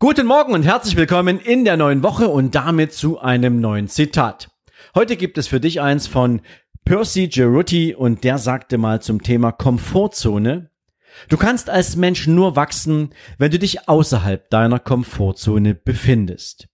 Guten Morgen und herzlich willkommen in der neuen Woche und damit zu einem neuen Zitat. Heute gibt es für dich eins von Percy Geruti und der sagte mal zum Thema Komfortzone, du kannst als Mensch nur wachsen, wenn du dich außerhalb deiner Komfortzone befindest.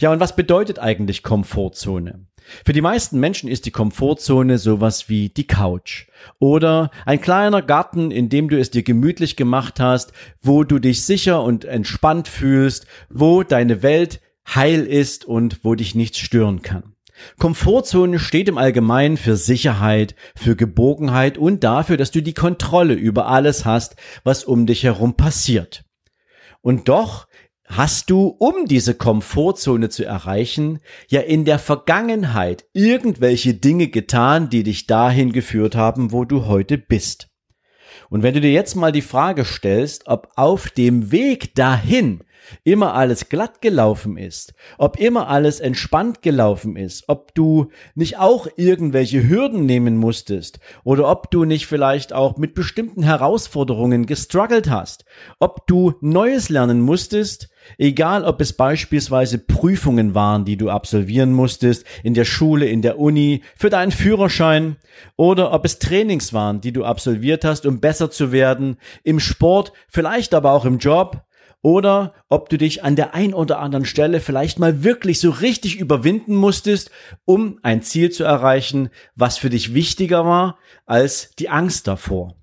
Ja, und was bedeutet eigentlich Komfortzone? Für die meisten Menschen ist die Komfortzone sowas wie die Couch oder ein kleiner Garten, in dem du es dir gemütlich gemacht hast, wo du dich sicher und entspannt fühlst, wo deine Welt heil ist und wo dich nichts stören kann. Komfortzone steht im Allgemeinen für Sicherheit, für Geborgenheit und dafür, dass du die Kontrolle über alles hast, was um dich herum passiert. Und doch Hast du, um diese Komfortzone zu erreichen, ja in der Vergangenheit irgendwelche Dinge getan, die dich dahin geführt haben, wo du heute bist? Und wenn du dir jetzt mal die Frage stellst, ob auf dem Weg dahin immer alles glatt gelaufen ist, ob immer alles entspannt gelaufen ist, ob du nicht auch irgendwelche Hürden nehmen musstest oder ob du nicht vielleicht auch mit bestimmten Herausforderungen gestruggelt hast, ob du Neues lernen musstest, Egal, ob es beispielsweise Prüfungen waren, die du absolvieren musstest, in der Schule, in der Uni, für deinen Führerschein, oder ob es Trainings waren, die du absolviert hast, um besser zu werden, im Sport, vielleicht aber auch im Job, oder ob du dich an der ein oder anderen Stelle vielleicht mal wirklich so richtig überwinden musstest, um ein Ziel zu erreichen, was für dich wichtiger war als die Angst davor.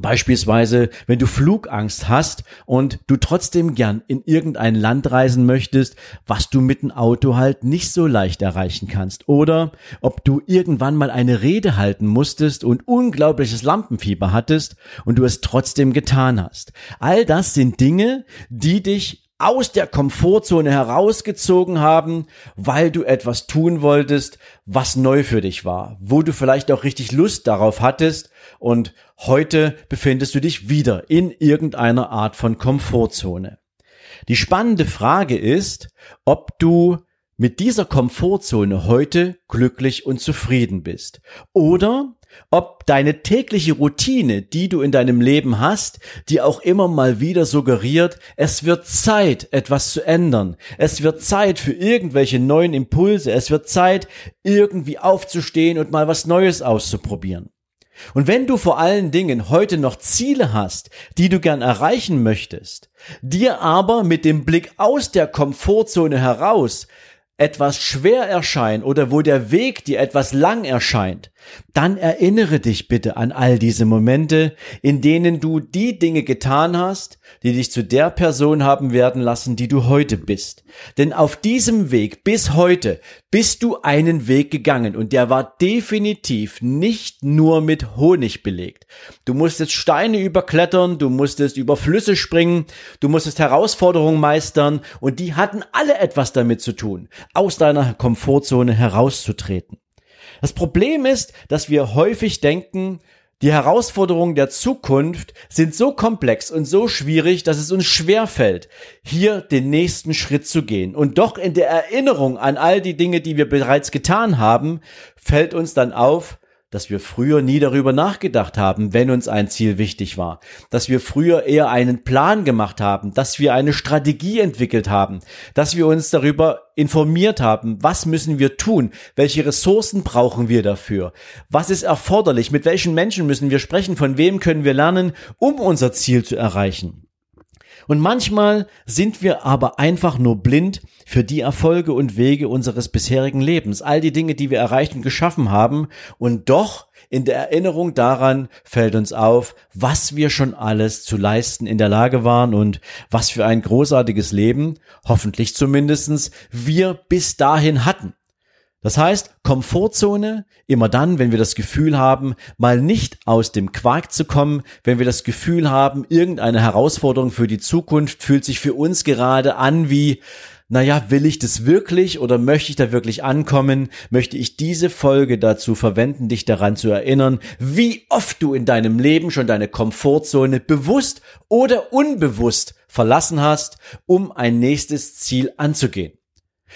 Beispielsweise, wenn du Flugangst hast und du trotzdem gern in irgendein Land reisen möchtest, was du mit dem Auto halt nicht so leicht erreichen kannst. Oder ob du irgendwann mal eine Rede halten musstest und unglaubliches Lampenfieber hattest und du es trotzdem getan hast. All das sind Dinge, die dich aus der Komfortzone herausgezogen haben, weil du etwas tun wolltest, was neu für dich war, wo du vielleicht auch richtig Lust darauf hattest und heute befindest du dich wieder in irgendeiner Art von Komfortzone. Die spannende Frage ist, ob du mit dieser Komfortzone heute glücklich und zufrieden bist oder ob deine tägliche Routine, die du in deinem Leben hast, dir auch immer mal wieder suggeriert, es wird Zeit, etwas zu ändern. Es wird Zeit für irgendwelche neuen Impulse. Es wird Zeit, irgendwie aufzustehen und mal was Neues auszuprobieren. Und wenn du vor allen Dingen heute noch Ziele hast, die du gern erreichen möchtest, dir aber mit dem Blick aus der Komfortzone heraus etwas schwer erscheint oder wo der Weg dir etwas lang erscheint, dann erinnere dich bitte an all diese Momente, in denen du die Dinge getan hast, die dich zu der Person haben werden lassen, die du heute bist. Denn auf diesem Weg bis heute bist du einen Weg gegangen und der war definitiv nicht nur mit Honig belegt. Du musstest Steine überklettern, du musstest über Flüsse springen, du musstest Herausforderungen meistern und die hatten alle etwas damit zu tun, aus deiner Komfortzone herauszutreten. Das Problem ist, dass wir häufig denken, die Herausforderungen der Zukunft sind so komplex und so schwierig, dass es uns schwerfällt, hier den nächsten Schritt zu gehen. Und doch in der Erinnerung an all die Dinge, die wir bereits getan haben, fällt uns dann auf, dass wir früher nie darüber nachgedacht haben, wenn uns ein Ziel wichtig war, dass wir früher eher einen Plan gemacht haben, dass wir eine Strategie entwickelt haben, dass wir uns darüber informiert haben, was müssen wir tun, welche Ressourcen brauchen wir dafür, was ist erforderlich, mit welchen Menschen müssen wir sprechen, von wem können wir lernen, um unser Ziel zu erreichen. Und manchmal sind wir aber einfach nur blind für die Erfolge und Wege unseres bisherigen Lebens, all die Dinge, die wir erreicht und geschaffen haben. Und doch in der Erinnerung daran fällt uns auf, was wir schon alles zu leisten in der Lage waren und was für ein großartiges Leben, hoffentlich zumindestens, wir bis dahin hatten. Das heißt, Komfortzone immer dann, wenn wir das Gefühl haben, mal nicht aus dem Quark zu kommen, wenn wir das Gefühl haben, irgendeine Herausforderung für die Zukunft fühlt sich für uns gerade an wie, naja, will ich das wirklich oder möchte ich da wirklich ankommen? Möchte ich diese Folge dazu verwenden, dich daran zu erinnern, wie oft du in deinem Leben schon deine Komfortzone bewusst oder unbewusst verlassen hast, um ein nächstes Ziel anzugehen.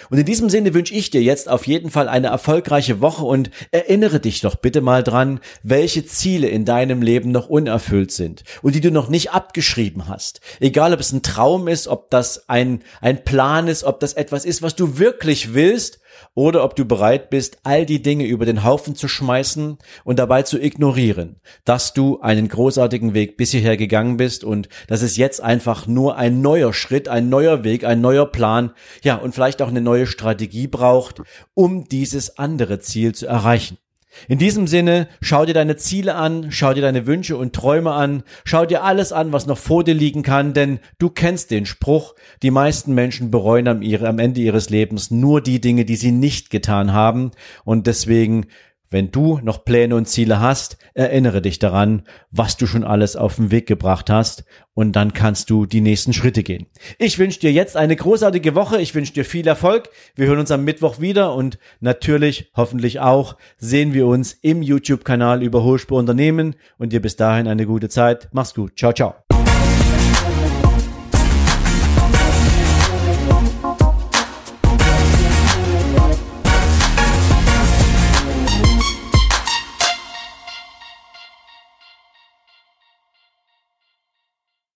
Und in diesem Sinne wünsche ich dir jetzt auf jeden Fall eine erfolgreiche Woche und erinnere dich doch bitte mal dran, welche Ziele in deinem Leben noch unerfüllt sind und die du noch nicht abgeschrieben hast. Egal, ob es ein Traum ist, ob das ein, ein Plan ist, ob das etwas ist, was du wirklich willst oder ob du bereit bist, all die Dinge über den Haufen zu schmeißen und dabei zu ignorieren, dass du einen großartigen Weg bis hierher gegangen bist und dass es jetzt einfach nur ein neuer Schritt, ein neuer Weg, ein neuer Plan, ja, und vielleicht auch eine neue Strategie braucht, um dieses andere Ziel zu erreichen. In diesem Sinne, schau dir deine Ziele an, schau dir deine Wünsche und Träume an, schau dir alles an, was noch vor dir liegen kann, denn du kennst den Spruch, die meisten Menschen bereuen am, Ende ihres Lebens nur die Dinge, die sie nicht getan haben. Und deswegen wenn du noch Pläne und Ziele hast, erinnere dich daran, was du schon alles auf den Weg gebracht hast und dann kannst du die nächsten Schritte gehen. Ich wünsche dir jetzt eine großartige Woche, ich wünsche dir viel Erfolg. Wir hören uns am Mittwoch wieder und natürlich, hoffentlich auch, sehen wir uns im YouTube-Kanal über Hohlspur Unternehmen und dir bis dahin eine gute Zeit. Mach's gut. Ciao, ciao.